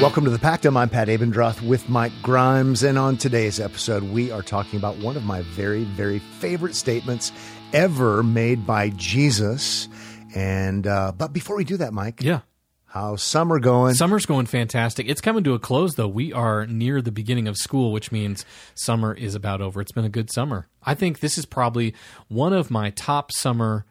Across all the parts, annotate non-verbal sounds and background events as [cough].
Welcome to the Pactum. I'm Pat Abendroth with Mike Grimes, and on today's episode, we are talking about one of my very, very favorite statements ever made by Jesus. And uh, but before we do that, Mike, Yeah. How's summer going? Summer's going fantastic. It's coming to a close, though. We are near the beginning of school, which means summer is about over. It's been a good summer. I think this is probably one of my top summer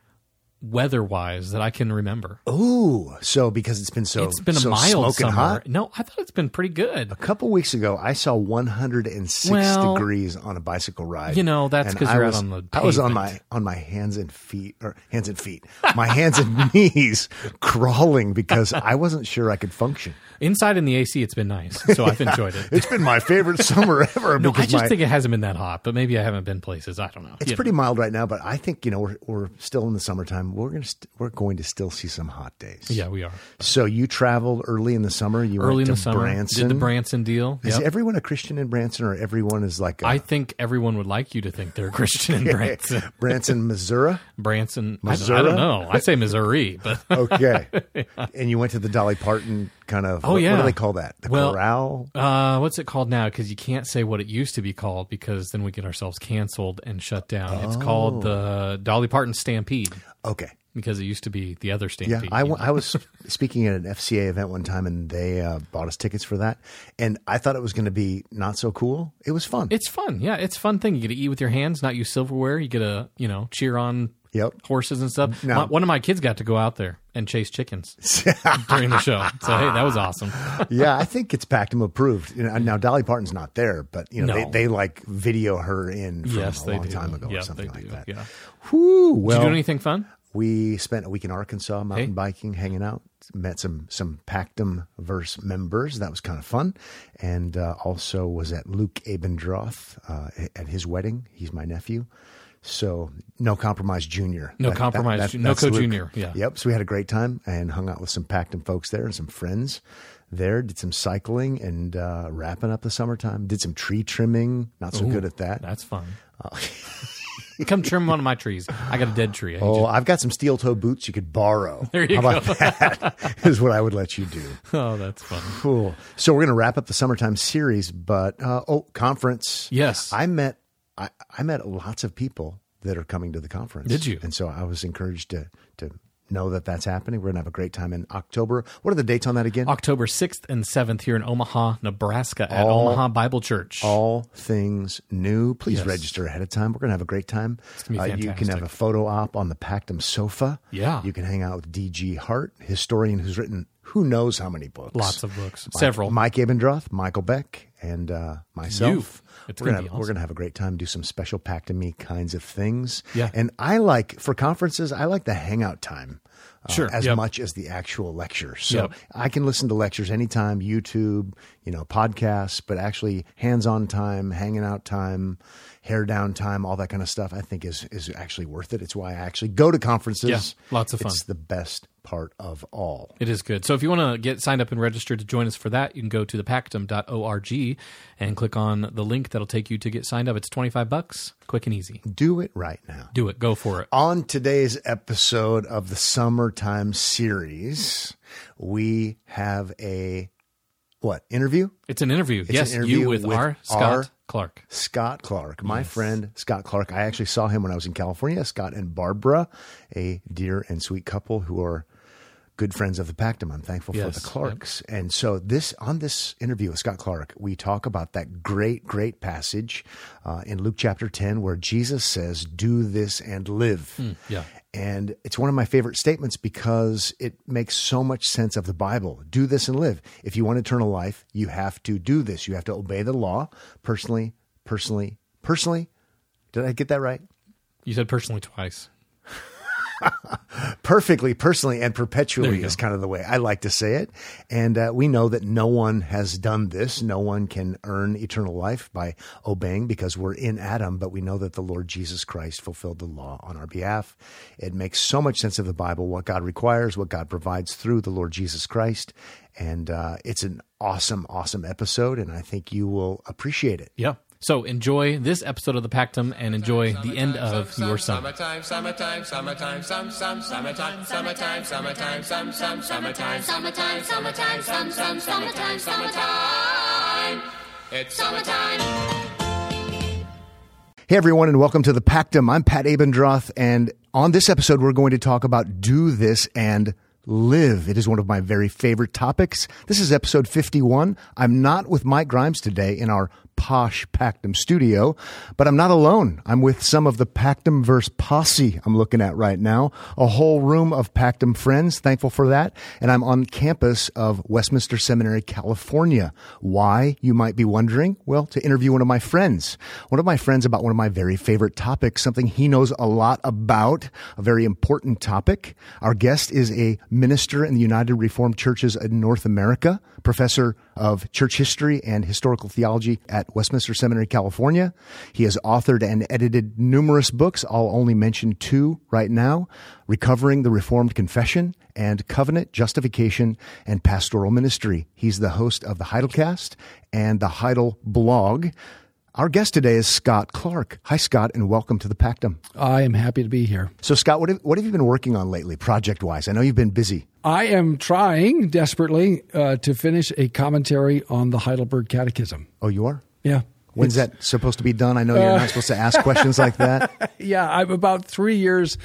weather wise that I can remember. Ooh, so because it's been so it's been a so mild smoking summer. hot. No, I thought it's been pretty good. A couple weeks ago, I saw 106 Well, degrees on a bicycle ride. you know, that's because I you're out was- on the I was on my on my hands and feet, or hands and feet, my hands and [laughs] knees, crawling because I wasn't sure I could function. Inside in the AC, it's been nice, so I've enjoyed it. [laughs] It's been my favorite summer [laughs] ever. No, I just my, think it hasn't been that hot, but maybe I haven't been places. I don't know. it's You pretty know. mild right now, but I think you know we're we're still in the summertime. Um, we're gonna st- we're going to still see some hot days. Yeah, we are. So you traveled early in the summer. You Early went in to the summer, Branson. did the Branson deal. Is everyone a Christian in Branson, or everyone is like a, I think everyone would like you to think they're a Christian in [laughs] Branson. [laughs] Branson, Missouri? Branson. I, I don't know. I say Missouri, but Okay. [laughs] And you went to the Dolly Parton kind of. Oh, what, yeah. What do they call that? The Well, corral. uh, what's it called now? Because you can't say what it used to be called because then we get ourselves canceled and shut down. It's Oh. called the Dolly Parton Stampede Okay. because it used to be the other Yeah, Stampede. I, you know? I was [laughs] speaking at an FCA event one time, and they uh, bought us tickets for that. And I thought it was going to be not so cool. It was fun. It's fun. Yeah, it's a fun thing. You get to eat with your hands, not use silverware. You get to you know cheer on Yep. horses and stuff. Now- My- one of my kids got to go out there and chase chickens during the show. So hey, that was awesome. [laughs] yeah, I think it's Pactum approved. You know, now Dolly Parton's not there, but you know No. they, they like video her in from yes, a long do. time ago yeah, or something like do. that. Yeah. Whew, Did well, you do anything fun? We spent a week in Arkansas mountain Hey. biking, hanging out, met some some Pactum verse members. That was kind of fun, and uh, also was at Luke Abendroth uh, at his wedding. He's my nephew, so no compromise junior. No Compromise Ju- no Co Junior, yeah. Yep. So we had a great time and hung out with some Pactum folks there and some friends there. Did some cycling and uh, wrapping up the summertime. Did some tree trimming. Not so good at that. That's fun. [laughs] Come trim one of my trees. I got a dead tree. Oh, I've got some steel toe boots you could borrow. [laughs] There you How about that? [laughs] Is what I would let you do. oh, that's fun. Cool. So we're going to wrap up the summertime series, but uh, oh, conference. Yes. I met I, I met lots of people that are coming to the conference. Did you? And so I was encouraged to to know that that's happening. We're going to have a great time in October. What are the dates on that again? October 6th and 7th here in Omaha, Nebraska at All- Omaha Bible Church. All things new. Please Yes. register ahead of time. We're going to have a great time. gonna be Uh, you can have a photo op on the Pactum sofa. Yeah. You can hang out with D.G. Hart, historian who's written who knows how many books. Lots of books. Mike- Several. Mike Abendroth, Michael Beck, and uh, myself. It's we're gonna have, we're awesome. gonna have a great time. Do some special pack to me kinds of things. Yeah. and I like for conferences. I like the hangout time. uh, Sure, as yep. much as the actual lecture. So Yep. I can listen to lectures anytime, YouTube, you know, podcasts, but actually hands-on time, hanging out time, hair down time, all that kind of stuff. I think is is actually worth it. It's why I actually go to conferences. Yeah, lots of fun. It's the best part of all. It is good. So if you want to get signed up and registered to join us for that, you can go to thepactum.org and click on the link that'll take you to get signed up. It's 25 bucks, quick and easy. Do it right now. Do it. Go for it. On today's episode of the Summertime series, we have a what interview? It's an interview. yes, an interview you with, with R. Scott R. Clark. Scott Clark, my friend Scott Clark. I actually saw him when I was in California. Scott and Barbara, a dear and sweet couple who are good friends of the Pactum. I'm thankful Yes, for the Clarks. And so this on this interview with Scott Clark, we talk about that great, great passage uh, in Luke chapter 10 where Jesus says, "Do this and live." Hmm, yeah. And it's one of my favorite statements because it makes so much sense of the Bible. Do this and live. If you want eternal life, you have to do this. You have to obey the law personally, personally, personally. Did I get that right? You said personally twice. [laughs] perfectly, personally, and perpetually is kind of the way I like to say it. And uh, we know that no one has done this. No one can earn eternal life by obeying because we're in Adam, but we know that the Lord Jesus Christ fulfilled the law on our behalf. It makes so much sense of the Bible, what God requires, what God provides through the Lord Jesus Christ. And uh, it's an awesome, awesome episode, and I think you will appreciate it. Yeah. So enjoy this episode of the Pactum and enjoy the end of your summer. Summertime, summertime, summertime, some, some, summertime, summertime, summertime, some, some, summertime, summertime, summertime, some, some, summertime, summertime. It's summertime. Hey everyone, and welcome to the Pactum. I'm Pat Abendroth, and on this episode, we're going to talk about do this and live. It is one of my very favorite topics. This is episode 51. I'm not with Mike Grimes today in our posh Pactum studio, but I'm not alone. I'm with some of the Pactum verse posse I'm looking at right now. A whole room of Pactum friends. Thankful for that. And I'm on campus of Westminster Seminary, California. Why, you might be wondering? Well, to interview one of my friends. One of my friends about one of my very favorite topics, something he knows a lot about, a very important topic. Our guest is a minister in the United Reformed Churches in North America, professor of church history and historical theology at Westminster Seminary, California. He has authored and edited numerous books. I'll only mention two right now Recovering the Reformed Confession and Covenant, Justification, and Pastoral Ministry. He's the host of the Heidelcast and the Heidel blog. Our guest today is Scott Clark. Hi, Scott, and welcome to the Pactum. I am happy to be here. So, Scott, what have, what have you been working on lately, project wise? I know you've been busy. I am trying desperately uh, to finish a commentary on the Heidelberg Catechism. Oh, you are? Yeah. When's It's- that supposed to be done? I know you're not supposed to ask questions like that. [laughs] Yeah, I'm about three years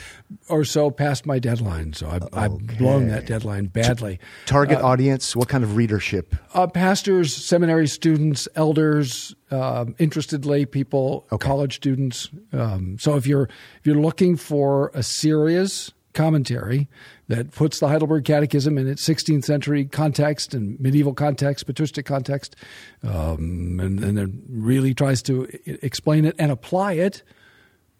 or so past my deadline, so I've, I've blown that deadline badly. Target audience, what kind of readership? Uh, pastors, seminary students, elders, um, interested lay people, college students. Um, so if you're if you're looking for a serious commentary that puts the Heidelberg Catechism in its 16th century context and medieval context, patristic context, um, and, and then really tries to explain it and apply it.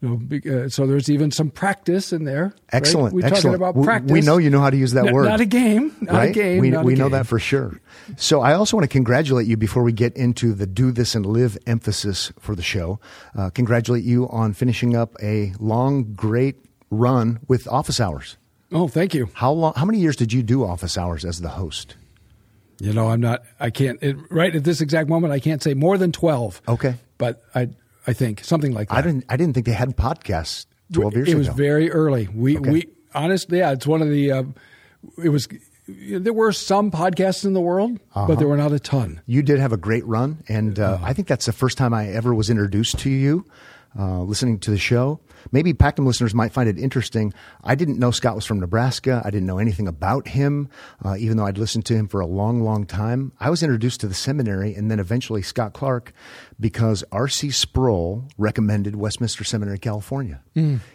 You know, uh, so there's even some practice in there. right? Excellent. We're excellent. talking about practice. We know you know how to use that N- word. Not a game. Not right? a game. We, we know game. that for sure. So I also want to congratulate you before we get into the do this and live emphasis for the show. Uh, congratulate you on finishing up a long, great run with office hours. Oh, thank you. How long? How many years did you do office hours as the host? You know, I'm not. I can't. It, right at this exact moment, I can't say more than twelve. Okay. but I, I think something like that. I didn't. I didn't think they had podcasts twelve years ago. it ago. was very early. We, Okay. we honestly, yeah, it's one of the. Uh, it was. There were some podcasts in the world, Uh-huh. but there were not a ton. You did have a great run, and uh, I think that's the first time I ever was introduced to you. Uh, listening to the show, maybe Pactum listeners might find it interesting. I didn't know Scott was from Nebraska. I didn't know anything about him, uh, even though I'd listened to him for a long, long time. I was introduced to the seminary, and then eventually Scott Clark, because R.C. Sproul recommended Westminster Seminary, California.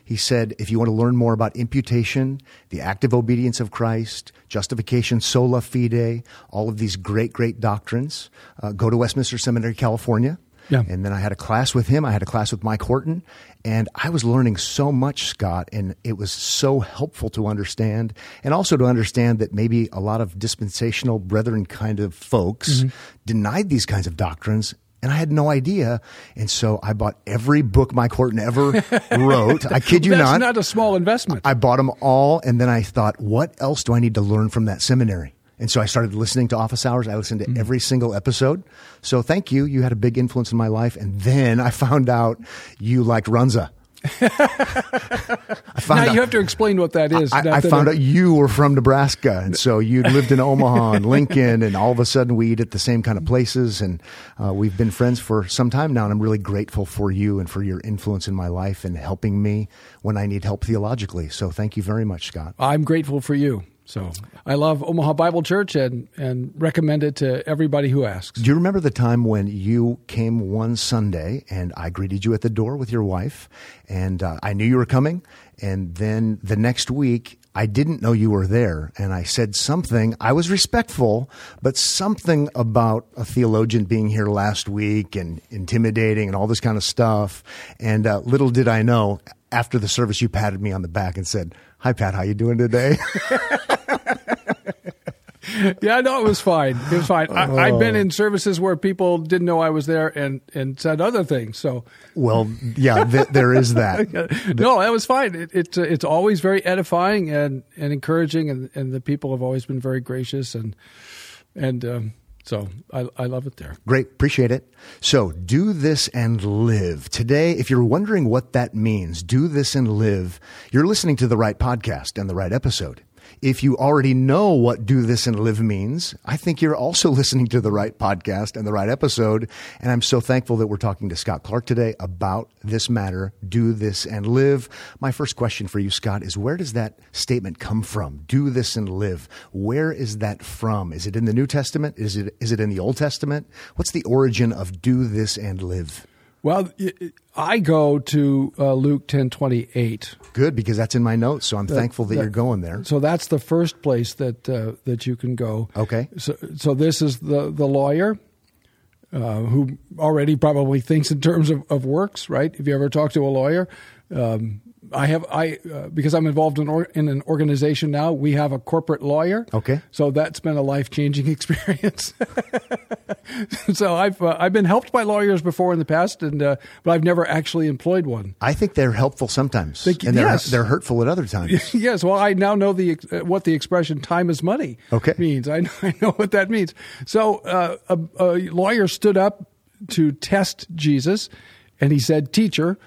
He said, if you want to learn more about imputation, the active obedience of Christ, justification, sola fide, all of these great, great doctrines, uh, go to Westminster Seminary, California. Yeah. And then I had a class with him. I had a class with Mike Horton, and I was learning so much, Scott, and it was so helpful to understand, and also to understand that maybe a lot of dispensational brethren kind of folks Mm-hmm. denied these kinds of doctrines. And I had no idea. And so I bought every book Mike Horton ever [laughs] wrote. I kid you That's not. not a small investment. I bought them all, and then I thought, what else do I need to learn from that seminary? And so I started listening to Office Hours. I listened to Mm. every single episode. So thank you. You had a big influence in my life. And then I found out you liked Runza. [laughs] I now out, you have to explain what that is. I, I found it- out you were from Nebraska, and so you lived in Omaha and [laughs] Lincoln, and all of a sudden we eat at the same kind of places, and uh, we've been friends for some time now. And I'm really grateful for you and for your influence in my life and helping me when I need help theologically. So thank you very much, Scott. I'm grateful for you. So I love Omaha Bible Church and and recommend it to everybody who asks. Do you remember the time when you came one Sunday and I greeted you at the door with your wife, and uh, I knew you were coming, and then the next week I didn't know you were there, and I said something. I was respectful, but something about a theologian being here last week and intimidating and all this kind of stuff. And uh, little did I know, after the service, you patted me on the back and said, "Hi, Pat. How you doing today?" [laughs] Yeah, no, it was fine. It was fine. I, I've Oh. been in services where people didn't know I was there and and said other things. So well, yeah, th- there is that. [laughs] no, that was fine. It, it's uh, it's always very edifying and, and encouraging, and, and the people have always been very gracious and and um, So I, I love it there. Great, appreciate it. So, do this and live. Today, if you're wondering what that means, do this and live, you're listening to the right podcast and the right episode. If you already know what do this and live means, I think you're also [laughs] listening to the right podcast and the right episode. And I'm so thankful that we're talking to Scott Clark today about this matter, do this and live. My first question for you, Scott, is where does that statement come from? Do this and live. Where is that from? Is it in the New Testament? Is it, is it in the Old Testament? What's the origin of do this and live? Well, I go to uh, Luke ten twenty eight. Good because that's in my notes, so I'm thankful that, that, you're going there. So that's the first place that uh, that you can go. Okay. So so this is the the lawyer. Uh, who already probably thinks in terms of, of works, right? If you ever talk to a lawyer, um, I have I uh, because I'm involved in, or, in an organization now. We have a corporate lawyer. Okay, so that's been a life changing [laughs] experience. [laughs] so I've uh, I've been helped by lawyers before in the past, and uh, but I've never actually employed one. I think they're helpful sometimes, think, and they're yes. they're hurtful at other times. [laughs] yes. Well, I now know the uh, what the expression "time is money" okay. means. I know, I know what that means. So uh, a, a lawyer stood up to test Jesus, and he said, "Teacher."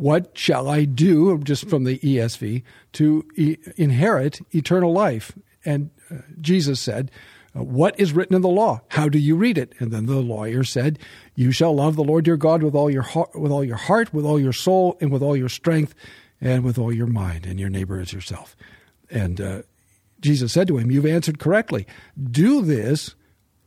What shall I do, just from the ESV, to e- inherit eternal life? And uh, Jesus said, uh, What is written in the law? How do you read it? And then the lawyer said, You shall love the Lord your God with all your heart, with all your heart, with all your soul, and with all your strength, and with all your mind, and your neighbor as yourself. And uh, Jesus said to him, You've answered correctly. Do this,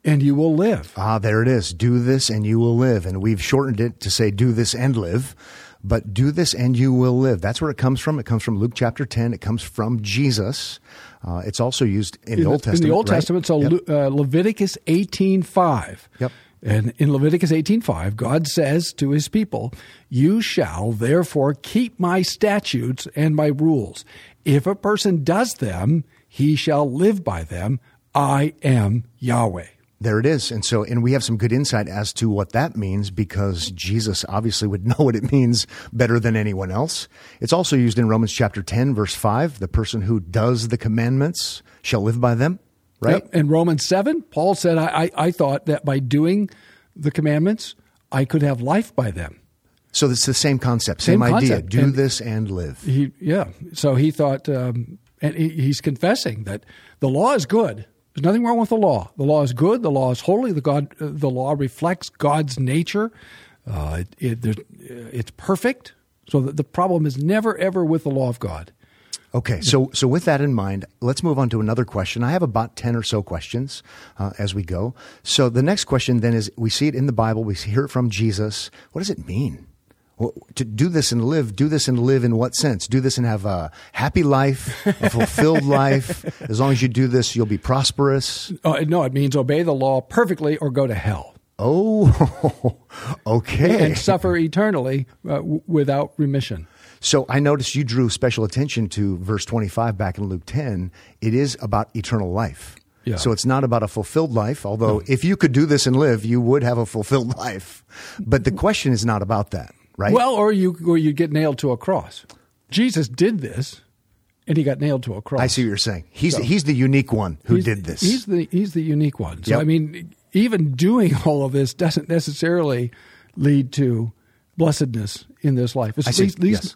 and you will live. Ah, there it is. Do this, and you will live. And we've shortened it to say, Do this and live but do this and you will live. That's where it comes from. It comes from Luke chapter 10. It comes from Jesus. Uh, it's also used in, in, the Old Testament. In the Old right? Testament, so yep. uh, Leviticus 18.5. Yep. And in Leviticus 18:5, God says to his people, "You shall therefore keep my statutes and my rules. If a person does them, he shall live by them. I am Yahweh." There it is. And so, and we have some good insight as to what that means because Jesus obviously would [laughs] know what it means better than anyone else. It's also used in Romans chapter 10, verse 5. The person who does the commandments shall live by them, right? Yep. In Romans 7, Paul said, I, I, I thought that by doing the commandments, I could have life by them. So it's the same concept, same, same idea. Concept. Do and this and live. He, yeah. So he thought, um, and he, he's confessing that the law is good there's nothing wrong with the law. The law is good. The law is holy. The God, uh, the law reflects God's nature. Uh, it, it, it's perfect. So the problem is never ever with the law of God. Okay, so so with that in mind, let's move on to another question. I have about ten or so questions uh, as we go. So the next question then is: We see it in the Bible. We hear it from Jesus. What does it mean? To do this and live, do this and live in what sense? Do this and have a happy life, a fulfilled [laughs] life. As long as you do this, you'll be prosperous. Oh, no, it means obey the law perfectly or go to hell. Oh, [laughs] okay. And suffer eternally uh, w- without remission. So I noticed you drew special attention to verse 25 back in Luke 10. It is about eternal life. Yeah. So it's not about a fulfilled life, although no. if you could do this and live, you would have a fulfilled [laughs] life. But the question is not about that right? Well, or you or you get nailed to a cross. Jesus did this, and he got nailed to a cross. I see what you're saying. He's so, he's the unique one who did this. He's the he's the unique one. So yep. I mean, even doing all of this doesn't necessarily lead to blessedness in this life. It's I see. At least, yes.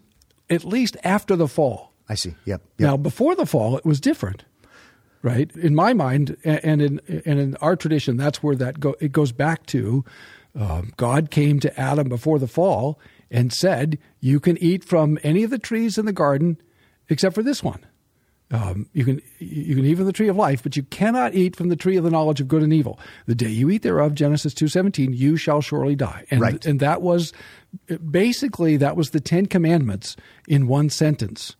at least after the fall. I see. Yep. yep. Now, before the fall, it was different, right? In my mind, and in and in our tradition, that's where that go. It goes back to um, God came to Adam before the fall and said, "You can eat from any of the trees in the garden, except for this one. Um, you can you can eat from the tree of life, but you cannot eat from the tree of the knowledge of good and evil. The day you eat thereof, Genesis two seventeen, you shall surely die. And right. and that was basically that was the Ten Commandments in one sentence.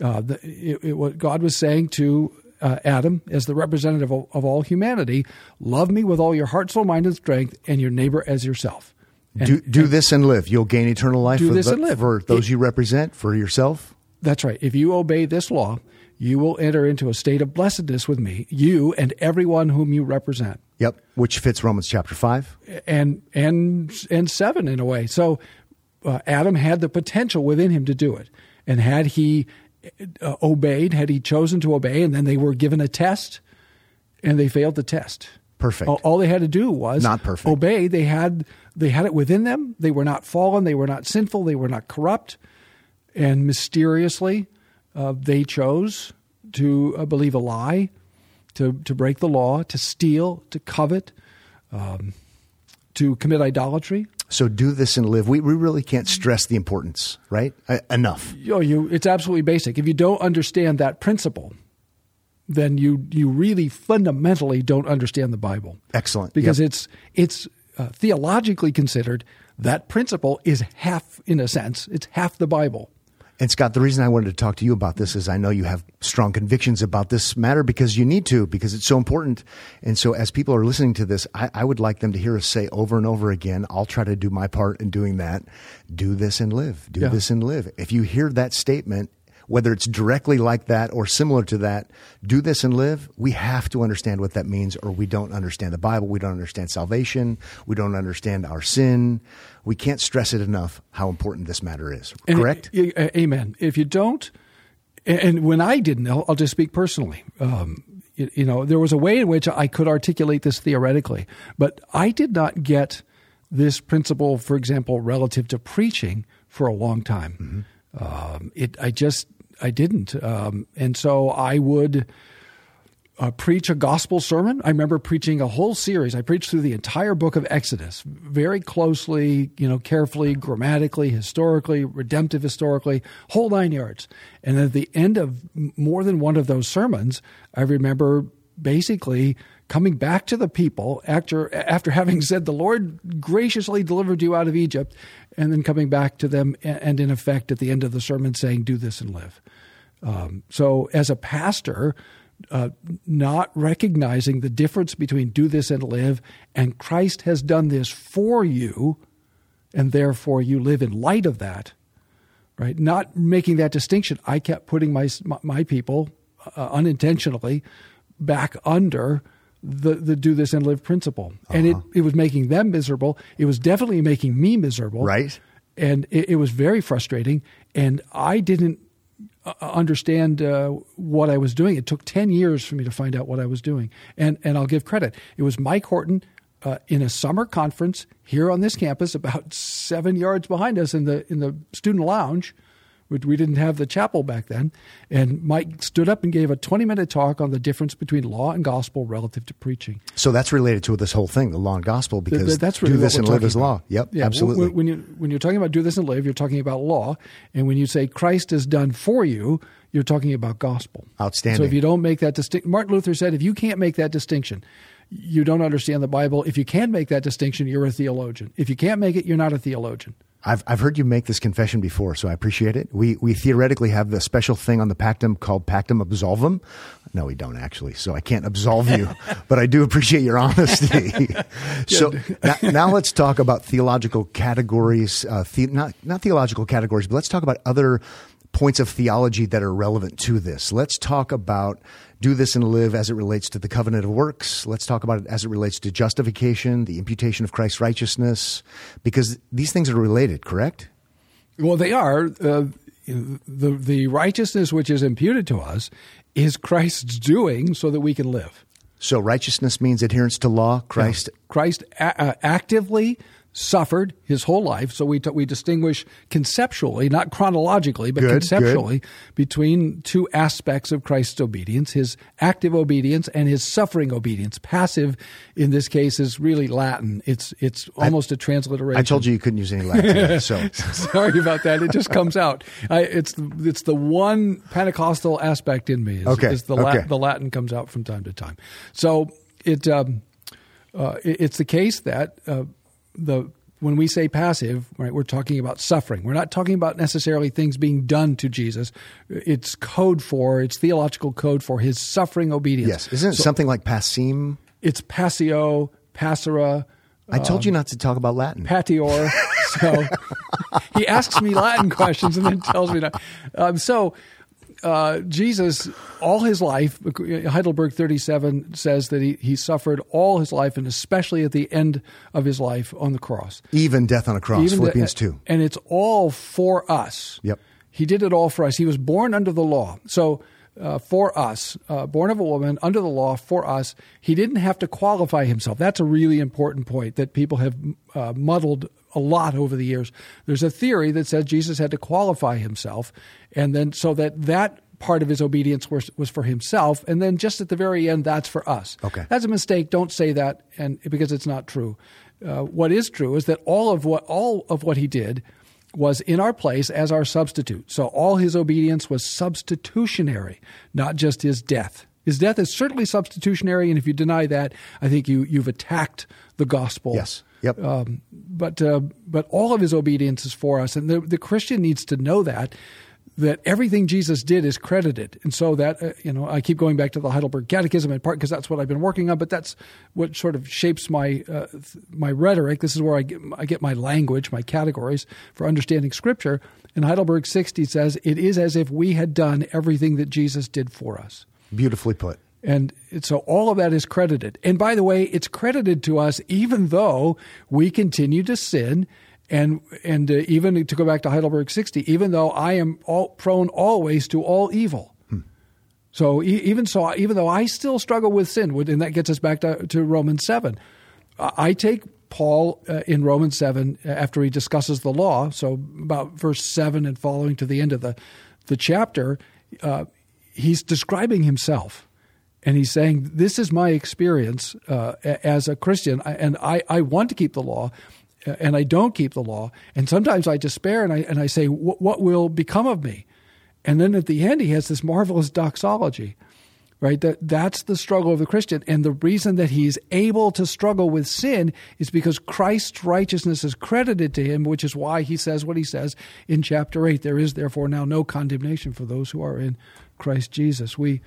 Uh, the, it, it, what God was saying to uh, Adam, as the representative of, of, all humanity, love me with all your heart, soul, mind, and strength, and your neighbor as yourself. And, do do and this and live. You'll gain eternal life do for, this the, and live. for those it, you represent, for yourself. That's right. If you obey this law, you will enter into a state of blessedness with me, you and everyone whom you represent. Yep, which fits Romans chapter five and and and seven in a way. So uh, Adam had the potential within him to do it, and had he uh, obeyed, had he chosen to obey, and then they were given a test, and they failed the test. Perfect. All, all they had to do was Not perfect. obey. They had they had it within them. They were not fallen. They were not sinful. They were not corrupt. And mysteriously, uh, they chose to uh, believe a lie, to to break the law, to steal, to covet, um, to commit idolatry. So do this and live. We, we really can't stress the importance, right? Uh, enough. know, you it's absolutely basic. If you don't understand that principle, then you you really fundamentally don't understand the Bible. Excellent. Because Yep. it's it's uh, theologically considered that principle is half in a sense, it's half the Bible. And Scott, the reason I wanted to talk to you about this is I know you have strong convictions about this matter because you need to, because it's so important. And so as people are listening to this, I, I would like them to hear us say over and over again, I'll try to do my part in doing that. Do this and live. Do Yeah. this and live. If you hear that statement, whether it's directly like that or similar to that, do this and live, we have to understand what that means or we don't understand the Bible. We don't understand salvation. We don't understand our sin. We can't stress it enough how important this matter is. And Correct? it- uh, amen. If you don't, and when I didn't, I'll, I'll just speak personally. Um, you, you know, there was a way in which I could articulate this theoretically, but I did not get this principle, for example, relative to preaching for a long time. Um, it, I just, I didn't, um, and so I would uh, preach a gospel sermon. I remember preaching a whole series. I preached through the entire book of Exodus very closely, you know, carefully, grammatically, historically, redemptive historically, whole nine yards. And at the end of more than one of those sermons, I remember basically coming back to the people after after [laughs] having said the Lord graciously delivered you out of Egypt, and then coming back to them and in effect at the end of the sermon saying, "Do this and live." Um, so, as a pastor, uh, not recognizing the difference between do this and live, and Christ has done this for you, and therefore you live in light of that, right? Not making that distinction. I kept putting my my, people uh, unintentionally back under the the do this and live principle, and it it was making them miserable. It was definitely making me miserable, Right. And it, it was very frustrating, and I didn't uh, understand uh, what I was doing. It took 10 years for me to find out what I was doing. And, and I'll give credit. It was Mike Horton uh, in a summer conference here on this campus, about seven yards behind us in the, in the student lounge. Which We didn't have the chapel back then. And Mike stood up and gave a 20 minute talk on the difference between law and gospel relative to preaching. So that's related to this whole thing, the law and gospel, because th- that's really do this and live about. law. Yep, Yeah, absolutely. When, when you when you're talking about do this and live, you're talking about law, and when you say Christ has done for you, you're talking about gospel. Outstanding. So if you don't make that distinction, Martin Luther said, if you can't make that distinction, you don't understand the Bible. If you can make that distinction, you're a theologian. If you can't make it, you're not a theologian. I've I've heard you make this confession before, so I appreciate it. We we theoretically have the special thing on the pactum called pactum absolvum. No, we don't actually, so I can't absolve you, [laughs] but I do appreciate your honesty. [laughs] so now, now let's talk about theological categories. Uh, the, not not theological categories, but let's talk about other points of theology that are relevant to this. Let's talk about do this and live as it relates to the covenant of works. Let's talk about it as it relates to justification, the imputation of Christ's righteousness, because these things are related, correct? Well, they are. Uh, the the righteousness which is imputed to us is Christ's doing, so that we can live. So righteousness means adherence to law. Christ Christ a- uh, actively suffered his whole life. So we t- we distinguish conceptually, not chronologically, but Good, conceptually between two aspects of Christ's obedience: his active obedience and his suffering obedience. Passive, in this case, is really Latin. It's it's almost a transliteration. I told you you couldn't use any Latin, [laughs] so Sorry about that. It just comes out. I, it's the, it's the one Pentecostal aspect in me. Is, Okay, is the, okay. the Latin comes out from time to time. So it, um, uh, it it's the case that uh, the when we say passive, right, we're talking about suffering. We're not talking about necessarily things being done to Jesus. It's code for it's theological code for his suffering obedience. yes, isn't it something like passim? It's passio, passera, I told you not to talk about Latin. patior. [laughs] So he asks me Latin questions and then tells me that. Um, so uh, Jesus, all his life, Heidelberg 37 says that he, he suffered all his life and especially at the end of his life on the cross. Even death on a cross, Even the- Philippians two. And it's all for us. Yep. He did it all for us. He was born under the law. So uh, for us, uh, born of a woman, under the law, for us. He didn't have to qualify himself. That's a really important point that people have uh, muddled a lot over the years. There's a theory that says Jesus had to qualify himself, and then so that that part of his obedience was, was for himself, and then just at the very end, that's for us. Okay. that's a mistake. Don't say that, and because it's not true. Uh, what is true is that all of what all of what he did was in our place as our substitute. So all his obedience was substitutionary, not just his death. His death is certainly substitutionary, and if you deny that, I think you you've attacked the gospel. Yes. Yep. Um, but uh, but all of his obedience is for us, and the the Christian needs to know that that everything Jesus did is credited, and so that uh, you know I keep going back to the Heidelberg Catechism in part because that's what I've been working on, but that's what sort of shapes my uh, th- my rhetoric. This is where I get, I get my language, my categories for understanding Scripture. And Heidelberg 60 says it is as if we had done everything that Jesus did for us. Beautifully put. And so all of that is credited. And by the way, it's credited to us even though we continue to sin. And and uh, even to go back to Heidelberg 60, even though I am all, prone always to all evil. So e- even so, even though I still struggle with sin, and that gets us back to, to Romans 7, I take Paul uh, in Romans 7 uh, after he discusses the law, so about verse 7 and following to the end of the, the chapter, uh, he's describing himself. And he's saying, This is my experience uh, as a Christian, and I, I want to keep the law, and I don't keep the law. And sometimes I despair and I, and I say, What will become of me? And then at the end, he has this marvelous doxology, right? That that's the struggle of the Christian, and the reason that he's able to struggle with sin is because Christ's righteousness is credited to him, which is why he says what he says in chapter eight. There is therefore now no condemnation for those who are in Christ Jesus. We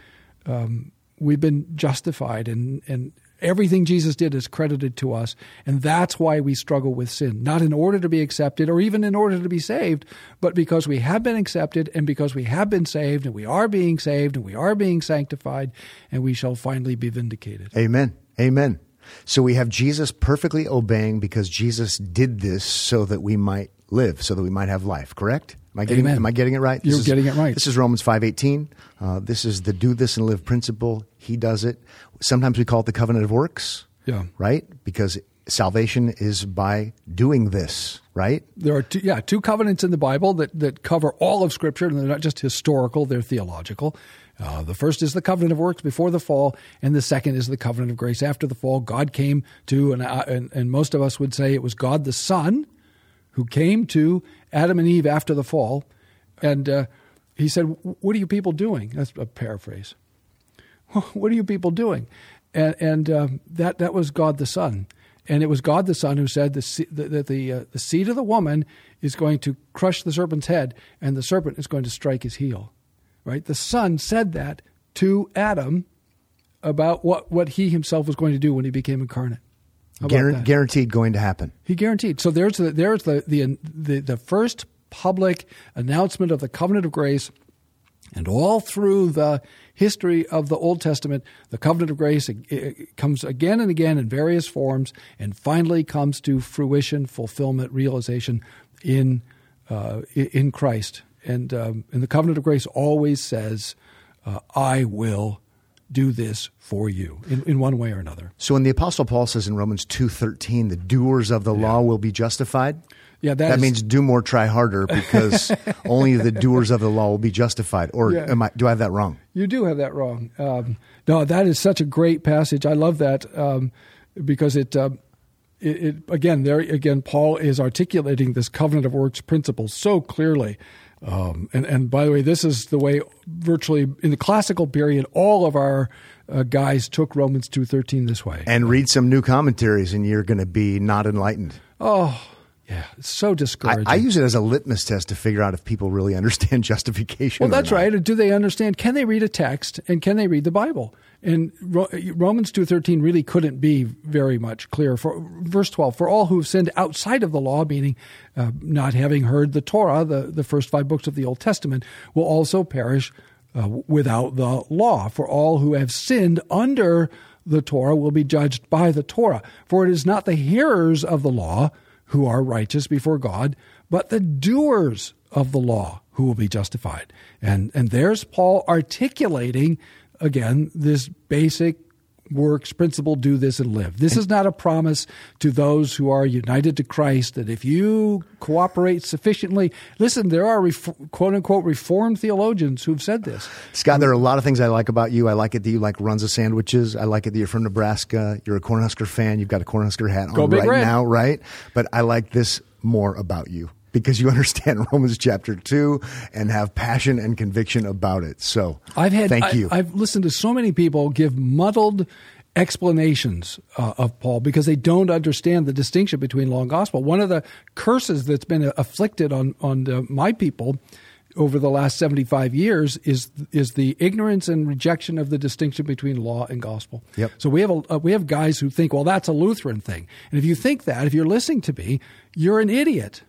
um, we've been justified, and and everything Jesus did is credited to us, and that's why we struggle with sin. Not in order to be accepted, or even in order to be saved, but because we have been accepted, and because we have been saved, and we are being saved, and we are being sanctified, and we shall finally be vindicated. Amen. Amen. So we have Jesus perfectly obeying because Jesus did this so that we might live, so that we might have life. Correct? Am I getting, Amen. am I getting it right? This You're is- getting it right. This is Romans five eighteen. Uh, this is the do this and live principle. He does it. Sometimes we call it the covenant of works. Yeah. Right. Because salvation is by doing this. Right. There are two, yeah, two covenants in the Bible that, that cover all of Scripture, and they're not just historical; they're theological. Uh, the first is the covenant of works before the fall, and the second is the covenant of grace after the fall. God came to, and, I- and, and most of us would say it was God the Son who came to Adam and Eve after the fall, and uh, he said, "What are you people doing?" That's a paraphrase. [laughs] what are you people doing? And, and um, that that was God the Son, and it was God the Son who said the, that the the, uh, the seed of the woman is going to crush the serpent's head, and the serpent is going to strike his heel. Right? The Son said that to Adam about what what he himself was going to do when he became incarnate. How about Guaran- that? guaranteed going to happen. He guaranteed. So there's the there's the the the, the first public announcement of the covenant of grace, and all through the history of the Old Testament, the covenant of grace comes again and again in various forms, and finally comes to fruition, fulfillment, realization in uh, in Christ. And um, and the covenant of grace always says, uh, "I will." Do this for you in, in one way or another. So when the apostle Paul says in Romans 2:13 the doers of the law will be justified, Yeah, that, is- means do more try harder because [laughs] only the doers of the law will be justified. Or Yeah. am I do I have that wrong? You do have that wrong. Um, no, that is such a great passage. I love that um, because it, uh, it, it again there again Paul is articulating this covenant of works principle so clearly. Um, and and by the way, this is the way virtually in the classical period all of our uh, guys took Romans two thirteen this way. And read some new commentaries and you're going to be not enlightened. oh, yeah, it's so I, discouraging. I use it as a litmus test to figure out if people really understand [laughs] justification. Well, or that's not. right. Do they understand? Can they read a text and can they read the Bible? And Romans two thirteen really couldn't be very much clearer. For verse twelve, for all who have sinned outside of the law, meaning uh, not having heard the Torah, the the first five books of the Old Testament, will also perish uh, without the law. For all who have sinned under the Torah will be judged by the Torah. For it is not the hearers of the law who are righteous before God, but the doers of the law who will be justified. And and there's Paul articulating again this basic works principle do this and live. This is not a promise to those who are united to Christ that if you cooperate sufficiently, listen, there are ref- quote unquote reformed theologians who've said this. Scott, there are a lot of things I like about you. I like it that you like Runza sandwiches. I like it that you're from Nebraska. You're a Cornhusker fan. You've got a Cornhusker hat on right Red. now, right? But I like this more about you because you [laughs] understand Romans chapter 2 and have passion and conviction about it. So I've had thank I, you. I've listened to so many people give muddled explanations uh, of Paul because they don't understand the distinction between law and gospel. One of the curses that's been afflicted on on uh, my people over the last 75 years is is the ignorance and rejection of the distinction between law and gospel. Yep. So we have a, uh, we have guys who think, well, that's a Lutheran thing. And if you think that, if you're listening to me, you're an idiot.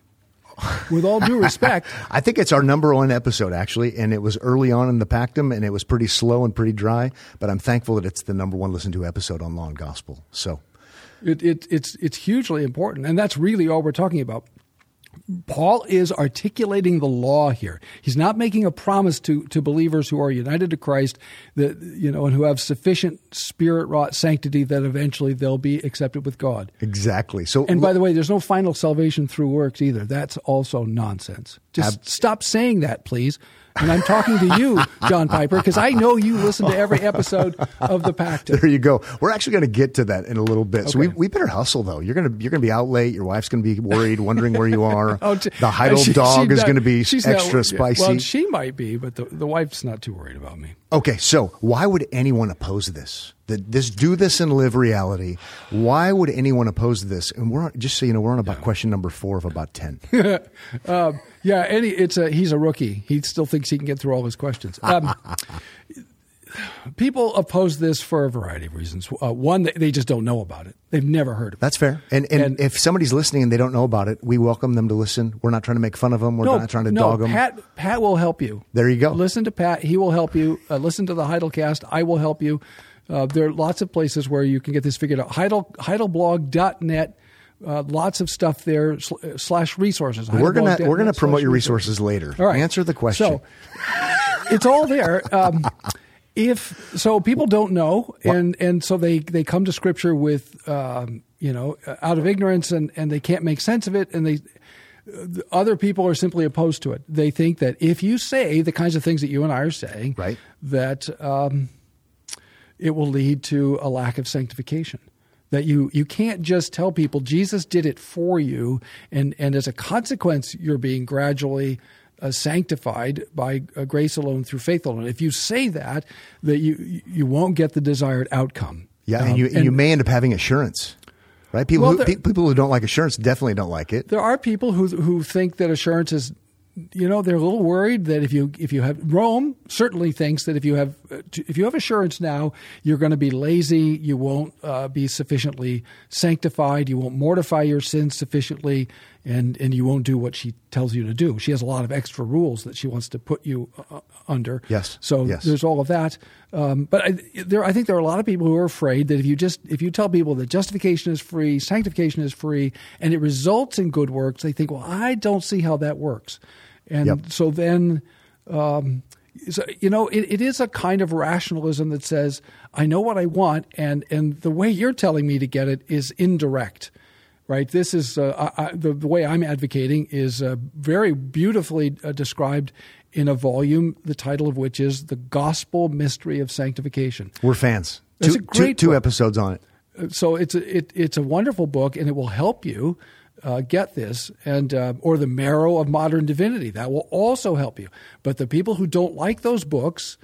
[laughs] With all due respect, [laughs] I think it's our number one episode, actually, and it was early on in the Pactum, and it was pretty slow and pretty dry. But I'm thankful that it's the number one listened to episode on Law and Gospel. So It, it, it's it's hugely important, and that's really all we're talking about. Paul is articulating the law here. He's not making a promise to, to believers who are united to Christ that you know and who have sufficient spirit wrought sanctity that eventually they'll be accepted with God. exactly. So And by the way, there's no final salvation through works either. That's also nonsense. Just Ab- stop saying that, please. And I'm talking to you, John Piper, because I know you listen to every episode of the Pact. There you go. We're actually going to get to that in a little bit. So we, we better hustle though. You're gonna you're gonna be out late. Your wife's going to be worried, wondering where you are. [laughs] Oh, t- the Heidel she- dog is not- going to be she's not- extra yeah, spicy. Well, she might be, but the, the wife's not too worried about me. Okay, so why would anyone oppose this? The, this do this and live reality. Why would anyone oppose this? And we're on, just so you know, we're on about question number four of about ten. [laughs] Um, yeah, he, it's a he's a rookie. He still thinks he can get through all his questions. Um, [laughs] people oppose this for a variety of reasons. Uh, one, they, just don't know about it. They've never heard of it. That's fair. And, and And- if somebody's listening and they don't know about it, we welcome them to listen. We're not trying to make fun of them. We're not trying to no, dog them. Pat, Pat will help you. There you go. Listen to Pat. He will help you. Uh, listen to the Heidelcast. I will help you. Uh, there are lots of places where you can get this figured out. Heidel, Heidelblog.net. Uh, lots of stuff there sl- uh, slash resources. we're gonna we're gonna promote your resources. resources later. All right. Answer the question. So it's all there. Um, [laughs] if so, people don't know, and and so they they come to Scripture with um, you know out of ignorance, and and they can't make sense of it, and they. Other people are simply opposed to it. They think that if you say the kinds of things that you and I are saying, Right. that um, it will lead to a lack of sanctification. That you you can't just tell people Jesus did it for you, and and as a consequence, you're being gradually uh, sanctified by uh, grace alone through faith alone. If you say that, that you you won't get the desired outcome. yeah, and Um, you and you may end up having assurance, right? People Well, who, there- people who don't like assurance definitely don't like it. There are people who who think that assurance is, you know, they're a little worried that if you if you have Rome certainly thinks that if you have if you have assurance now, you're going to be lazy. You won't uh, be sufficiently sanctified. You won't mortify your sins sufficiently, and and you won't do what she tells you to do. She has a lot of extra rules that she wants to put you uh, under. Yes. So Yes. there's all of that. Um, but I, there, I think there are a lot of people who are afraid that if you just if you tell people that justification is free, sanctification is free, and it results in good works, they think, well, I don't see how that works, and Yep. so then. Um, so, you know, it, it is a kind of rationalism that says, I know what I want, and, and the way you're telling me to get it is indirect right? This is uh, I, the, the way I'm advocating is uh, very beautifully uh, described in a volume, the title of which is "The Gospel Mystery of Sanctification." We're fans. It's two, a great two, two episodes on it. Uh, So it's a, it, it's a wonderful book, and it will help you uh, get this, and uh, or the marrow of modern divinity that will also help you. But the people who don't like those books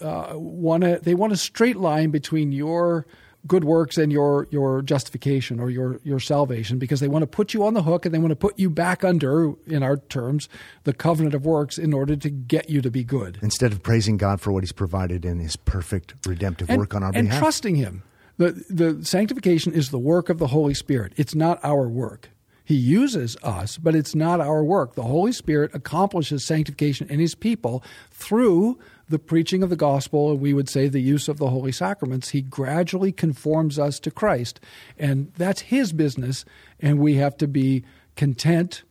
uh, want to they want a straight line between your good works and your your justification or your your salvation because they want to put you on the hook and they want to put you back under in our terms the covenant of works in order to get you to be good. Instead of praising God for what He's provided in His perfect redemptive and, work on our and behalf. trusting him. The the sanctification is the work of the holy spirit. It's not our work. He uses us but it's not our work. The holy spirit accomplishes sanctification in his people through the preaching of the gospel and we would say the use of the holy sacraments he gradually conforms us to christ and that's his business and we have to be content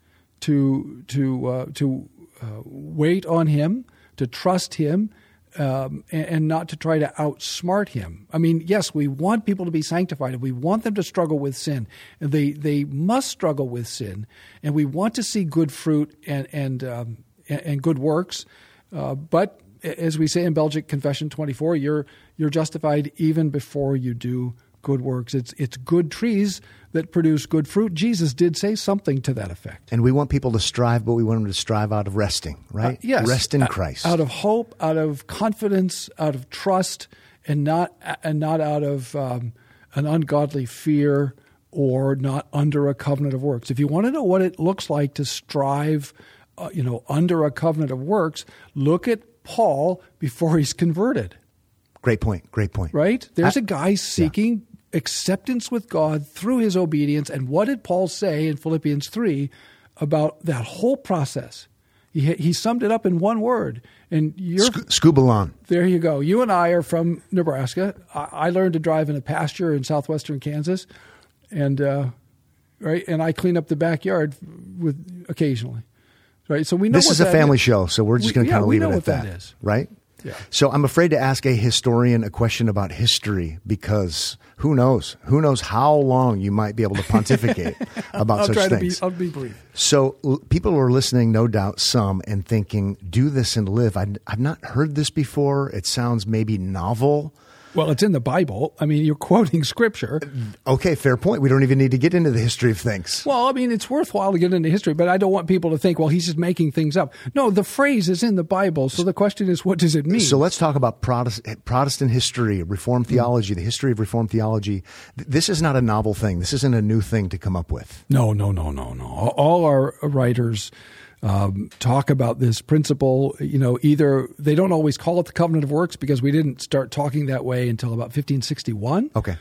to to uh, to uh, wait on Him, to trust Him, um, and, and, not to try to outsmart Him. I mean, yes, we want people to be sanctified, we want them to struggle with sin. They they must struggle with sin, and we want to see good fruit and and um, and, and, good works. Uh, but as we say in Belgic Confession 24, you're you're justified even before you do good works. It's it's good trees that produce good fruit. Jesus did say something to that effect. And we want people to strive, but we want them to strive out of resting, right? Uh, yes, rest in Christ, out of hope, out of confidence, out of trust, and not and not out of um, an ungodly fear or not under a covenant of works. If you want to know what it looks like to strive, uh, you know, under a covenant of works, look at Paul before he's converted. Great point. Great point. Right? There's I, a guy seeking yeah. acceptance with God through his obedience. And what did Paul say in Philippians 3 about that whole process? He, he summed it up in one word. And you're Sc- Skubalon. There you go. You and I are from Nebraska. I, I, learned to drive in a pasture in southwestern Kansas, and uh, right, and I clean up the backyard with occasionally. Right, so we know this is a family is. show, so we're just going to kind of leave it at that, that right? Yeah. So I'm afraid to ask a historian a question about history because who knows? Who knows how long you might be able to pontificate [laughs] about such things. Be, I'll be brief. So l- people are listening, no doubt, some, and thinking, "Do this and live." I, I've not heard this before. It sounds maybe novel. Well, it's in the Bible. I mean, you're quoting scripture. Okay, fair point. We don't even need to get into the history of things. Well, I mean, it's worthwhile to get into history, but I don't want people to think, well, he's just making things up. No, the phrase is in the Bible. So the question is, what does it mean? So let's talk about Protestant, Protestant history, Reformed mm. theology, the history of Reformed theology. This is not a novel thing. This isn't a new thing to come up with. No, no, no, no, no. All our writers um, talk about this principle. You know, either they don't always call it the covenant of works because we didn't start talking that way until about 1561. Okay.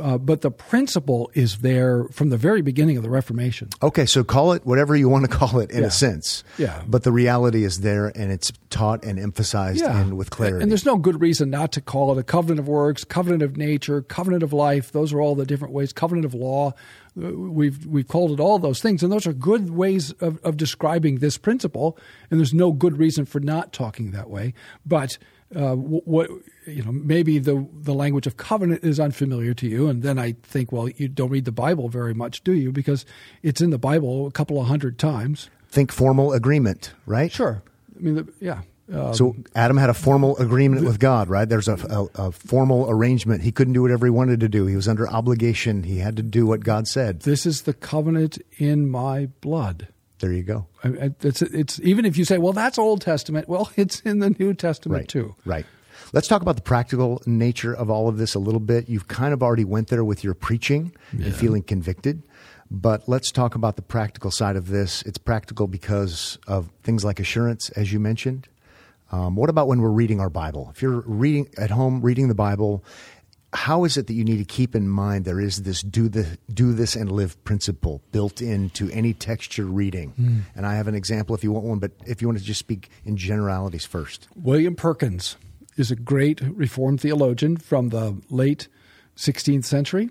Uh, but the principle is there from the very beginning of the Reformation. Okay, so call it whatever you want to [laughs] call it in yeah. a sense. Yeah. But the reality is there and it's taught and emphasized yeah. and with clarity. And there's no good reason not to call it a covenant of works, covenant of nature, covenant of life. Those are all the different ways, covenant of law. We've we've called it all those things, and those are good ways of, of describing this principle. And there's no good reason for not talking that way. But uh, what you know, maybe the the language of covenant is unfamiliar to you, and then I think, well, you don't read the Bible very much, do you? Because it's in the Bible a couple of hundred times. Think formal agreement, right? Sure. I mean, the, yeah. Um, so Adam had a formal agreement with God, right? There's a, a, a, formal arrangement. He couldn't do whatever he wanted to do. He was under obligation. He had to do what God said. This is the covenant in my blood. There you go. It's, it's even if you say, well, that's Old Testament. Well, [laughs] it's in the New Testament right, too. Right. Let's talk about the practical nature of all of this a little bit. You've kind of already went there with your preaching yeah. and feeling convicted. But let's talk about the practical side of this. It's practical because of things like assurance, as you mentioned. Um, what about when we're reading our Bible? If you're reading at home, reading the Bible, how is it that you need to keep in mind there is this do the do this and live principle built into any text you're reading? Mm. And I have an example if you want one, but if you want to just speak in generalities first. William Perkins is a great Reformed theologian from the late 16th century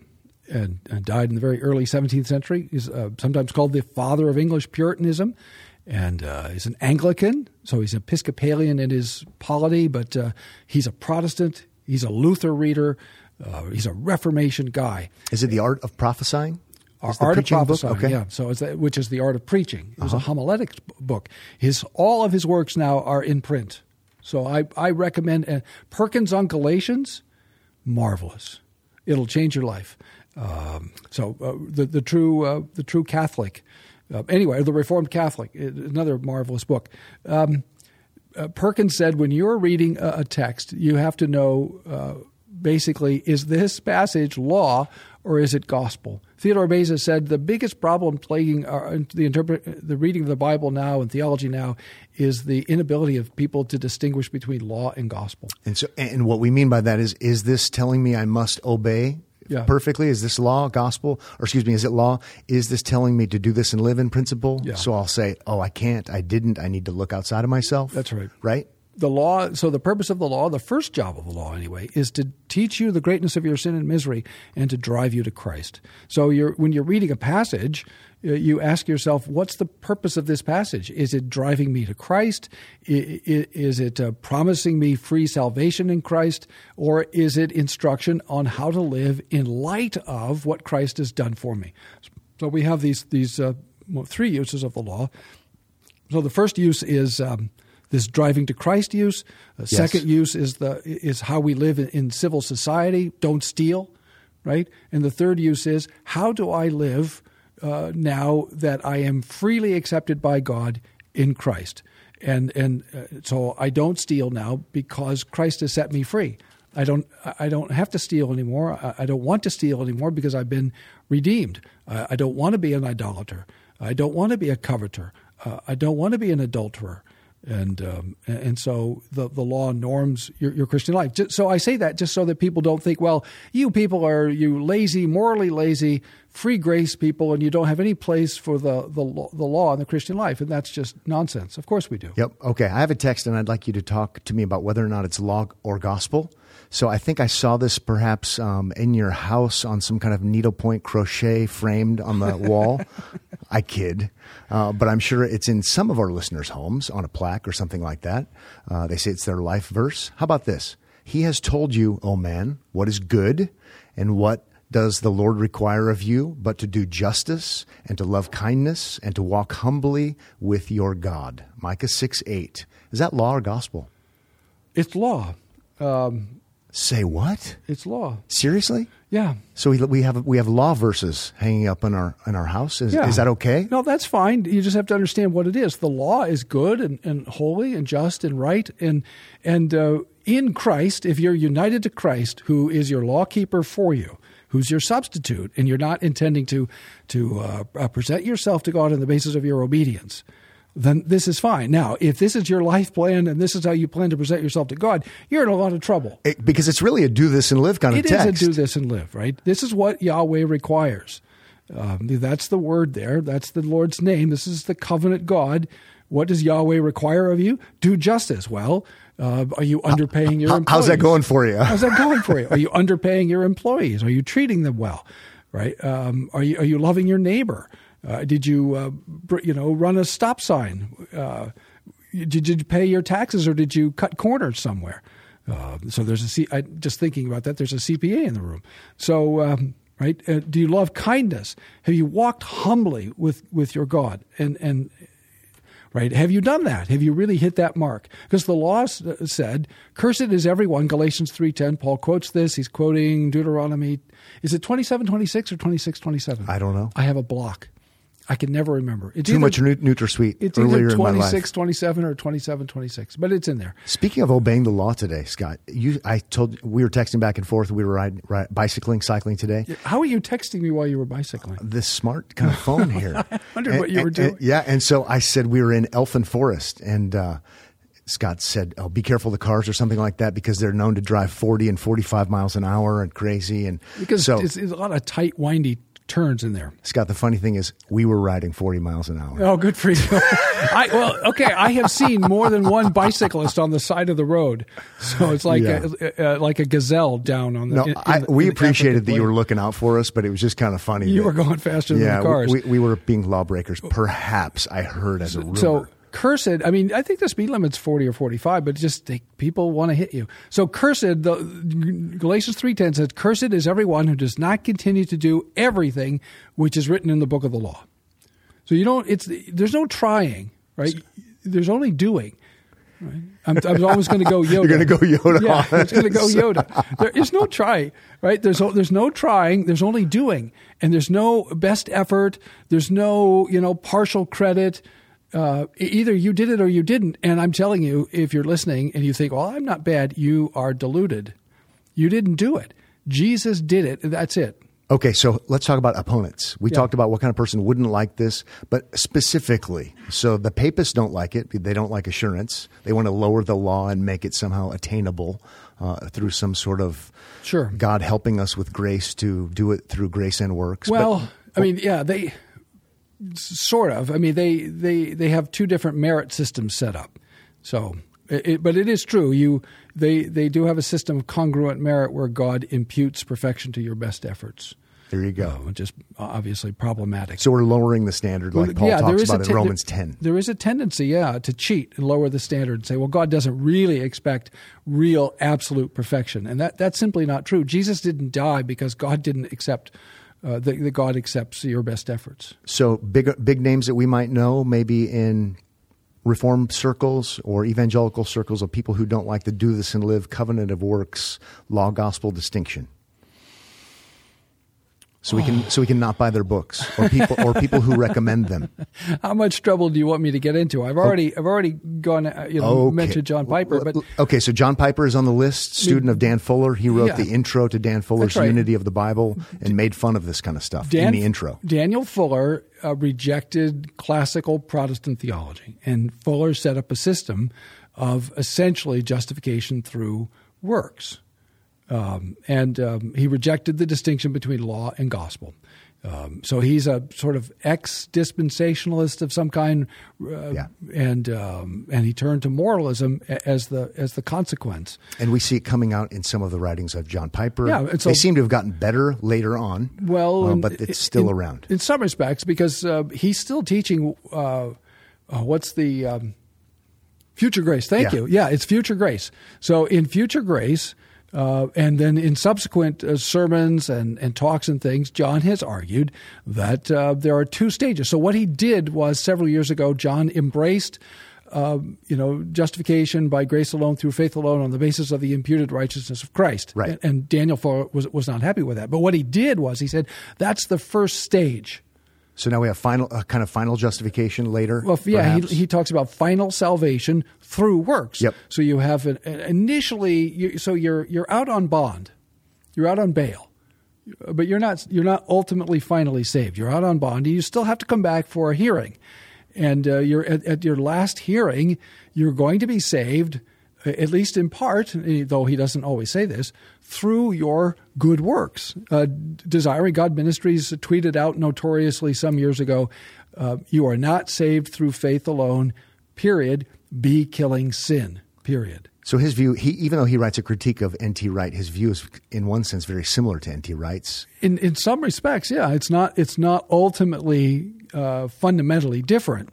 and, and died in the very early 17th century. He's uh, sometimes called the father of English Puritanism and uh, he's an Anglican, so he's Episcopalian in his polity, but uh, he's a Protestant. He's a Luther reader. Uh, he's a Reformation guy. Is it the art of prophesying? Art of prophesying, okay. yeah. So, that, which is the art of preaching. It was uh-huh. a homiletic book. His all of his works now are in print. So I I recommend uh, Perkins on Galatians, marvelous. It'll change your life. Um, so uh, the the true uh, the true Catholic uh, anyway, The Reformed Catholic, another marvelous book. Um, uh, Perkins said when you're reading a, a text, you have to know uh, basically is this passage law or is it gospel? Theodore Beza said the biggest problem plaguing our, the interpret the reading of the Bible now and theology now is the inability of people to distinguish between law and gospel. And so, and what we mean by that is, is this telling me I must obey yeah. perfectly? Is this law, gospel, or excuse me, is it law? Is this telling me to do this and live in principle? Yeah. So I'll say, oh, I can't, I didn't, I need to look outside of myself. That's right. Right? the law, so the purpose of the law, the first job of the law anyway, is to teach you the greatness of your sin and misery and to drive you to Christ. So you're, when you're reading a passage, you ask yourself, what's the purpose of this passage? Is it driving me to Christ? Is it uh, promising me free salvation in Christ? Or is it instruction on how to live in light of what Christ has done for me? So we have these, these uh, three uses of the law. So the first use is um, this driving to Christ use. The yes. second use is the is how we live in, in civil society. Don't steal, right? And the third use is how do I live uh, now that I am freely accepted by God in Christ, and and uh, so I don't steal now because Christ has set me free. I don't I don't have to steal anymore. I, don't want to steal anymore because I've been redeemed. I, I don't want to be an idolater. I don't want to be a coveter. Uh, I don't want to be an adulterer and um, and so the the law norms your, your Christian life. So I say that just so that people don't think, well, you people are you lazy, morally lazy, free grace people, and you don't have any place for the the law, the law in the Christian life, and that's just nonsense. Of course we do. Yep. Okay. I have a text, and I'd like you to talk to me about whether or not it's law or gospel. So I think I saw this perhaps um, in your house on some kind of needlepoint crochet framed on the [laughs] wall. I kid, uh, but I'm sure it's in some of our listeners' homes on a plaque or something like that. Uh, they say it's their life verse. How about this? He has told you, oh man, what is good and what does the Lord require of you but to do justice and to love kindness and to walk humbly with your God? Micah 6 8. Is that law or gospel? It's law. Um, Say what? It's law. Seriously? Yeah. So we, we have we have law verses hanging up in our in our house. Is, yeah. is that okay? No, that's fine. You just have to understand what it is. The law is good and, and holy and just and right and and uh, in Christ, if you're united to Christ, who is your law keeper for you, who's your substitute, and you're not intending to to uh, uh present yourself to God on the basis of your obedience then this is fine. Now, if this is your life plan and this is how you plan to present yourself to God, you're in a lot of trouble. It, because it's really a do this and live kind of it text. It is a do this and live, right? This is what Yahweh requires. Um, that's the word there. That's the Lord's name. This is the covenant God. What does Yahweh require of you? Do justice. Well, uh, are you underpaying your employees? How's that going for you? How's that going for you? Are you [laughs] underpaying your employees? Are you treating them well? Right? Um, are you are you loving your neighbor? Uh, did you, uh, you know, run a stop sign? Uh, did, you pay your taxes or did you cut corners somewhere? Uh, so there's a C- I, just thinking about that. There's a CPA in the room. So um, right, uh, do you love kindness? Have you walked humbly with with your God and and right? Have you done that? Have you really hit that mark? Because the law said, "Cursed is everyone." Galatians three ten. Paul quotes this. He's quoting Deuteronomy. Is it twenty seven twenty six or twenty six twenty seven? I don't know. I have a block. I can never remember. It's Too either, much NutraSweet. It's earlier either 26, 27, or 27, 26, but it's in there. Speaking of obeying the law today, Scott, you, I told we were texting back and forth. We were riding, ride, bicycling, cycling today. How are you texting me while you were bicycling? This smart kind of phone [laughs] here. I wondered and, what you and, were doing. And, yeah, and so I said we were in Elfin Forest, and uh, Scott said, "Oh, be careful the cars or something like that because they're known to drive 40 and 45 miles an hour and crazy." And because so, it's, it's a lot of tight, windy turns in there. Scott, the funny thing is, we were riding 40 miles an hour. Oh, good for you. [laughs] I, well, okay, I have seen more than one bicyclist on the side of the road, so it's like yeah. a, a, like a gazelle down on the. No, in, I, in we appreciated that you were looking out for us, but it was just kind of funny. You that, were going faster yeah, than the cars. We, we were being lawbreakers. Perhaps I heard as a rumor. So cursed. I mean, I think the speed limit's forty or forty-five, but just they, people want to hit you. So cursed. The, Galatians three ten says, "Cursed is everyone who does not continue to do everything which is written in the book of the law." So you don't. It's there's no trying, right? There's only doing. Right? I'm, I'm always going to go [laughs] Yoda. You're going to go Yoda. Yeah, it's going to go Yoda. There is no try, right? There's there's no trying. There's only doing, and there's no best effort. There's no you know partial credit uh, either you did it or you didn't. And I'm telling you, if you're listening and you think, well, I'm not bad, you are deluded. You didn't do it. Jesus did it. That's it. Okay, so let's talk about opponents. We yeah. talked about what kind of person wouldn't like this, but specifically, so the papists don't like it. They don't like assurance. They want to lower the law and make it somehow attainable uh, through some sort of sure God helping us with grace to do it through grace and works. Well, but, I mean, yeah, they sort of. I mean, they they they have two different merit systems set up. So It, but it is true. You they they do have a system of congruent merit where God imputes perfection to your best efforts. There you go. Just obviously problematic. So we're lowering the standard, like Paul yeah, talks about in Romans there- ten. There is a tendency, yeah, to cheat and lower the standard and say, well, God doesn't really expect real absolute perfection, and that that's simply not true. Jesus didn't die because God didn't accept. Uh, that, that God accepts your best efforts. So big big names that we might know, maybe in reform circles or evangelical circles of people who don't like the do this and live covenant of works law gospel distinction. So we can so we can not buy their books or people or people who recommend them. [laughs] How much trouble do you want me to get into? I've already I've already gone uh, you know Okay. mentioned John Piper, but okay, so John Piper is on the list, student of Dan Fuller. He wrote Yeah. the intro to Dan Fuller's right. Unity of the Bible and made fun of this kind of stuff in the intro. Daniel Fuller uh, rejected classical Protestant theology, and Fuller set up a system of essentially justification through works. Um, and um, he rejected the distinction between law and gospel. Um, so he's a sort of ex dispensationalist of some kind, uh, Yeah. and um, and he turned to moralism as the as the consequence. And we see it coming out in some of the writings of John Piper. Yeah, so- they seem to have gotten better later on. Well, uh, but it's still in- around. in some respects because uh, he's still teaching. Uh, uh, what's the um, future grace? Thank Yeah. you. Yeah, it's future grace. So in future grace. Uh, and then in subsequent uh, sermons and, and talks and things, John has argued that uh, there are two stages. So what he did was several years ago, John embraced um, you know, justification by grace alone through faith alone on the basis of the imputed righteousness of Christ. Right. And, and Daniel was was not happy with that. But what he did was he said that's the first stage. So now we have final, uh, kind of final justification later. Well, yeah, he, he talks about final salvation through works. Yep. So you have an, initially, you, so you're you're out on bond, you're out on bail, but you're not you're not ultimately finally saved. You're out on bond. You still have to come back for a hearing, and uh, you're at, at your last hearing. You're going to be saved, at least in part, though he doesn't always say this, through your good works. Uh, Desiring God Ministries tweeted out notoriously some years ago, uh, "You are not saved through faith alone." Period. Be killing sin. Period. So his view, he even though he writes a critique of N.T. Wright, his view is in one sense very similar to N.T. Wright's. in in some respects, yeah, it's not it's not ultimately uh, fundamentally different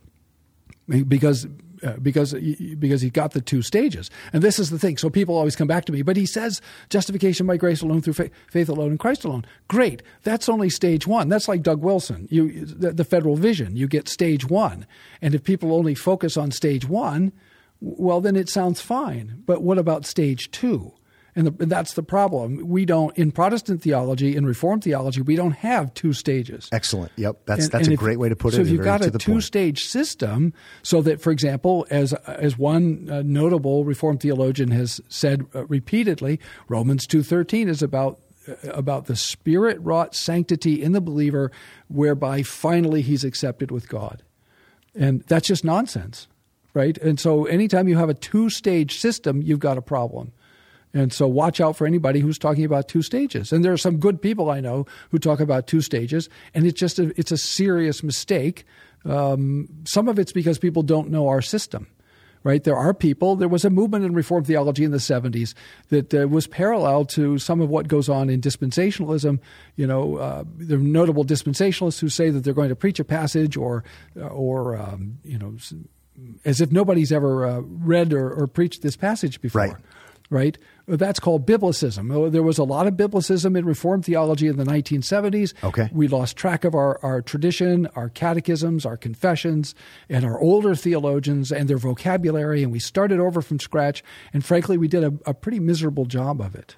because uh, because because he got the two stages, and this is the thing. So people always come back to me, but he says justification by grace alone through faith, alone in Christ alone. Great, that's only stage one. That's like Doug Wilson, you the, the federal vision. You get stage one, and if people only focus on stage one, well, then it sounds fine. But what about stage two? And, the, and that's the problem. We don't in Protestant theology, in Reformed theology, we don't have two stages. Excellent. Yep, that's And- that's and a if- great way to put so it. if and you've got a two-stage system, so that, for example, as as one uh, notable Reformed theologian has said uh, repeatedly, Romans two thirteen is about uh, about the spirit wrought sanctity in the believer, whereby finally he's accepted with God, and that's just nonsense, right? And so, anytime you have a two-stage system, you've got a problem. And so watch out for anybody who's talking about two stages. And there are some good people I know who talk about two stages, and it's just a, it's a serious mistake. Um, some of it's because people don't know our system. Right, there are people. There was a movement in Reformed theology in the '70s that uh, was parallel to some of what goes on in dispensationalism. You know, uh, there are notable dispensationalists who say that they're going to preach a passage, or, or um, you know, as if nobody's ever uh, read or, or preached this passage before Right. right? That's called biblicism. There was a lot of biblicism in Reformed theology in the 1970s. Okay. We lost track of our, our tradition, our catechisms, our confessions, and our older theologians and their vocabulary, and we started over from scratch. And frankly, we did a, a pretty miserable job of it.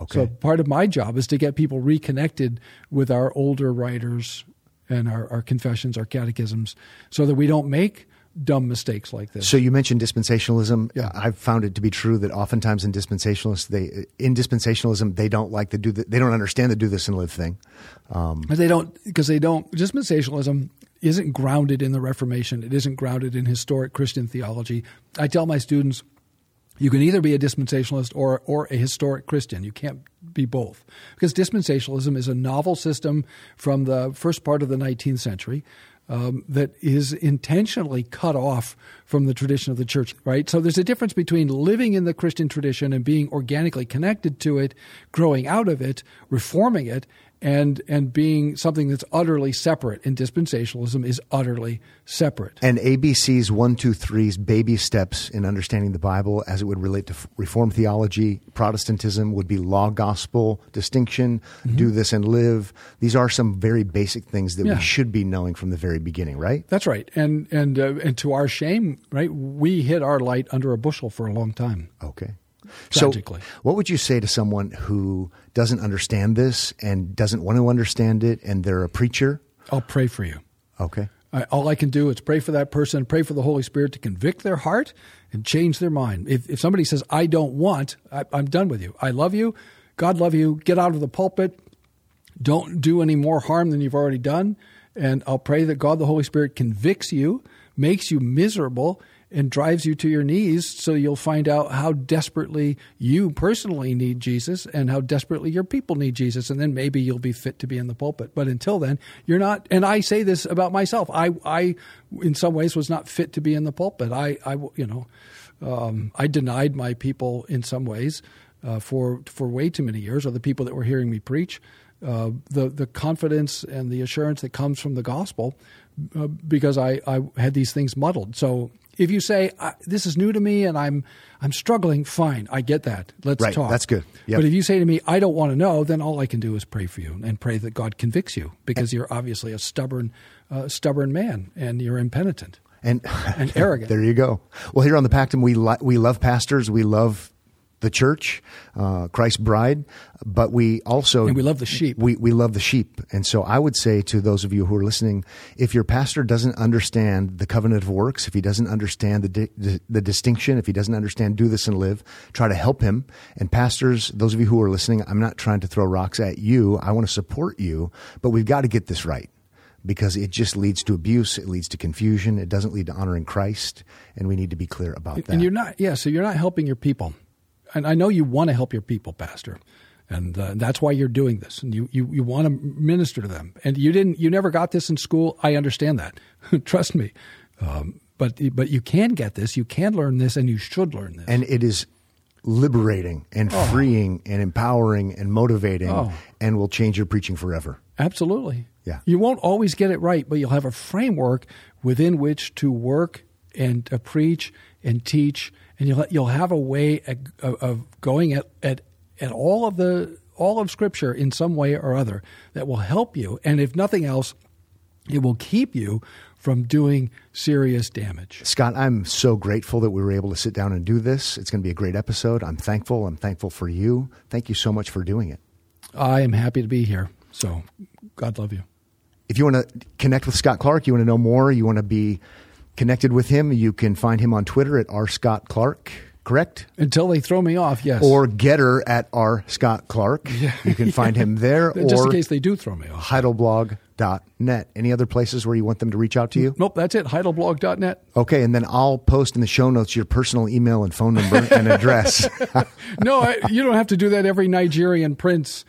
Okay. So part of my job is to get people reconnected with our older writers and our, our confessions, our catechisms, so that we don't make dumb mistakes like this. So you mentioned dispensationalism. Yeah. I've found it to be true that oftentimes in dispensationalists, they in dispensationalism they don't like the do the, they don't understand the do this and live thing. Um, but they don't because they don't dispensationalism isn't grounded in the Reformation. It isn't grounded in historic Christian theology. I tell my students, you can either be a dispensationalist or or a historic Christian. You can't be both because dispensationalism is a novel system from the first part of the 19th century. Um, that is intentionally cut off from the tradition of the church, right? So there's a difference between living in the Christian tradition and being organically connected to it, growing out of it, reforming it, and and being something that's utterly separate. And dispensationalism is utterly separate. And ABC's one, two, three's baby steps in understanding the Bible as it would relate to Reformed theology, Protestantism would be law, gospel, distinction, mm-hmm. do this and live. These are some very basic things that yeah. we should be knowing from the very beginning, right? That's right. And and uh, and to our shame, right, we hid our light under a bushel for a long time. Okay. Tragically. So, what would you say to someone who doesn't understand this and doesn't want to understand it, and they're a preacher? I'll pray for you. Okay. I, all I can do is pray for that person, pray for the Holy Spirit to convict their heart and change their mind. If, if somebody says, I don't want, I, I'm done with you. I love you. God love you. Get out of the pulpit. Don't do any more harm than you've already done. And I'll pray that God the Holy Spirit convicts you, makes you miserable, and drives you to your knees so you'll find out how desperately you personally need Jesus and how desperately your people need Jesus. And then maybe you'll be fit to be in the pulpit. But until then you're not and I say this about myself. I I in some ways was not fit to be in the pulpit. I I you know um, I denied my people in some ways uh, for for way too many years or the people that were hearing me preach. Uh, the the confidence and the assurance that comes from the gospel uh, because I, I had these things muddled. So if you say this is new to me and I'm I'm struggling, fine, I get that. Let's right, talk. That's good. Yep. But if you say to me, I don't want to know, then all I can do is pray for you and pray that God convicts you because you're obviously a stubborn, uh, stubborn man and you're impenitent and and arrogant. [laughs] there you go. Well, here on the Pactum, we li- we love pastors. We love the church, uh, Christ's bride, but we also and we love the sheep. We we love the sheep, and so I would say to those of you who are listening, if your pastor doesn't understand the covenant of works, if he doesn't understand the di- the, the distinction, if he doesn't understand do this and live, try to help him. And pastors, those of you who are listening, I'm not trying to throw rocks at you. I want to support you, but we've got to get this right because it just leads to abuse. It leads to confusion. It doesn't lead to honoring Christ, and we need to be clear about that. And you're not, yeah. So you're not helping your people and I know you want to help your people, Pastor, and uh, that's why you're doing this, and you, you you want to minister to them. And you didn't, you never got this in school. I understand that. [laughs] Trust me. Um, but but you can get this. You can learn this, and you should learn this. And it is liberating and oh. freeing and empowering and motivating, oh. and will change your preaching forever. Absolutely. Yeah. You won't always get it right, but you'll have a framework within which to work and uh, preach and teach and you'll you'll have a way of, of going at, at at all of the all of Scripture in some way or other that will help you, and if nothing else, it will keep you from doing serious damage. Scott, I'm so grateful that we were able to sit down and do this. It's going to be a great episode. I'm thankful. I'm thankful for you. Thank you so much for doing it. I am happy to be here. So, God love you. If you want to connect with Scott Clark, you want to know more, you want to be connected with him, you can find him on Twitter at R. Scott Clark. Correct? Until they throw me off, yes. Or Gettr at R. Scott Clark. Yeah. You can find him [laughs] there. Just in case they do throw me off. Heidelblog heidelblog.net. Any other places where you want them to reach out to you? Mm, nope, that's it. Heidelblog.net. Okay, and then I'll post in the show notes your personal email and phone number and address. [laughs] no, I, you don't have to do that. Every Nigerian prince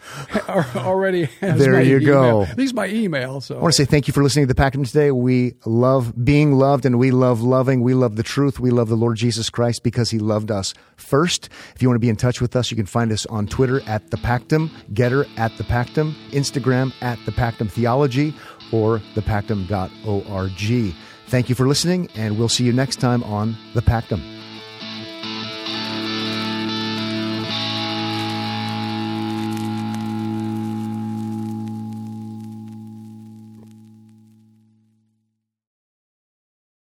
already has There you email. go. These my email. So I want to say thank you for listening to the Pactum today. We love being loved and we love loving. We love the truth. We love the Lord Jesus Christ because he loved us first. If you want to be in touch with us, you can find us on Twitter at the Pactum, Gettr at the Pactum, Instagram at the Pactum Theology or thepactum.org. Thank you for listening, and we'll see you next time on The Pactum.